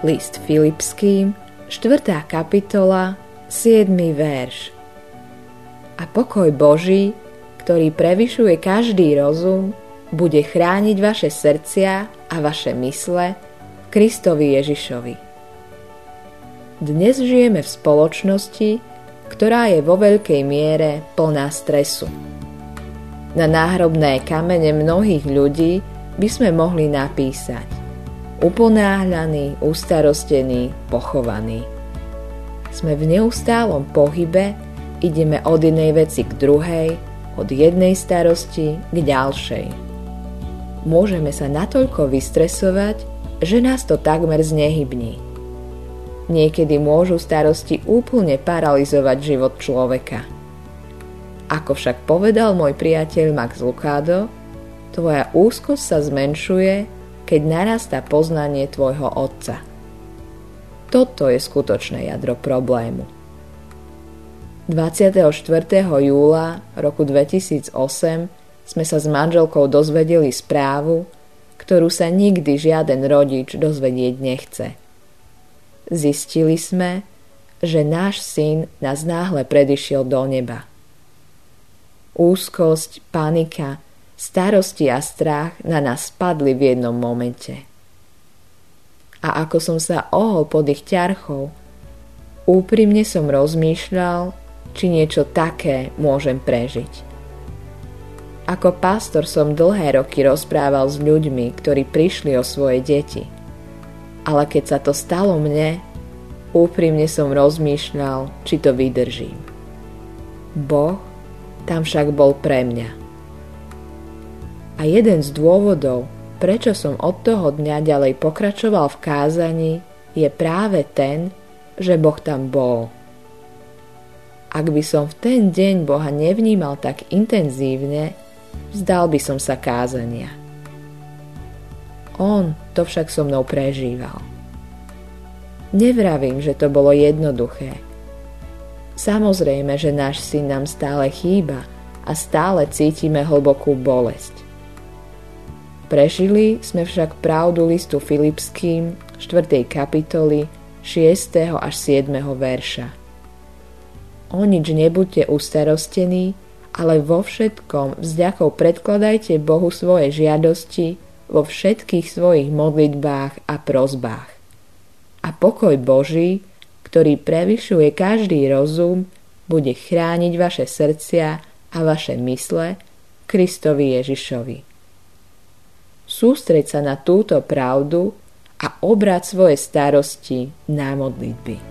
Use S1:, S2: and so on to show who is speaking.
S1: List Filipským, 4. kapitola, 7. verš. A pokoj Boží, ktorý prevyšuje každý rozum, bude chrániť vaše srdcia a vaše mysle Kristovi Ježišovi. Dnes žijeme v spoločnosti, ktorá je vo veľkej miere plná stresu. Na náhrobné kamene mnohých ľudí by sme mohli napísať uponáhľaný, ustarostený, pochovaný. Sme v neustálom pohybe, ideme od jednej veci k druhej, od jednej starosti k ďalšej. Môžeme sa natoľko vystresovať, že nás to takmer znehybní. Niekedy môžu starosti úplne paralizovať život človeka. Ako však povedal môj priateľ Max Lucado, tvoja úzkosť sa zmenšuje, keď narastá poznanie tvojho otca. Toto je skutočné jadro problému. 24. júla roku 2008 sme sa s manželkou dozvedeli správu, ktorú sa nikdy žiaden rodič dozvedieť nechce – Zistili sme, že náš syn nás náhle predišiel do neba. Úzkosť, panika, starosti a strach na nás spadli v jednom momente. A ako som sa ohol pod ich ťarchou, úprimne som rozmýšľal, či niečo také môžem prežiť. Ako pastor som dlhé roky rozprával s ľuďmi, ktorí prišli o svoje deti – ale keď sa to stalo mne, úprimne som rozmýšľal, či to vydržím. Boh tam však bol pre mňa. A jeden z dôvodov, prečo som od toho dňa ďalej pokračoval v kázaní, je práve ten, že Boh tam bol. Ak by som v ten deň Boha nevnímal tak intenzívne, vzdal by som sa kázania. On to však so mnou prežíval. Nevravím, že to bolo jednoduché. Samozrejme, že náš syn nám stále chýba a stále cítime hlbokú bolesť. Prežili sme však pravdu listu Filipským 4. kapitoly 6. až 7. verša. O nič nebuďte ustarostení, ale vo všetkom vzďakou predkladajte Bohu svoje žiadosti vo všetkých svojich modlitbách a prozbách. A pokoj Boží, ktorý prevyšuje každý rozum, bude chrániť vaše srdcia a vaše mysle Kristovi Ježišovi. Sústreď sa na túto pravdu a obrať svoje starosti na modlitby.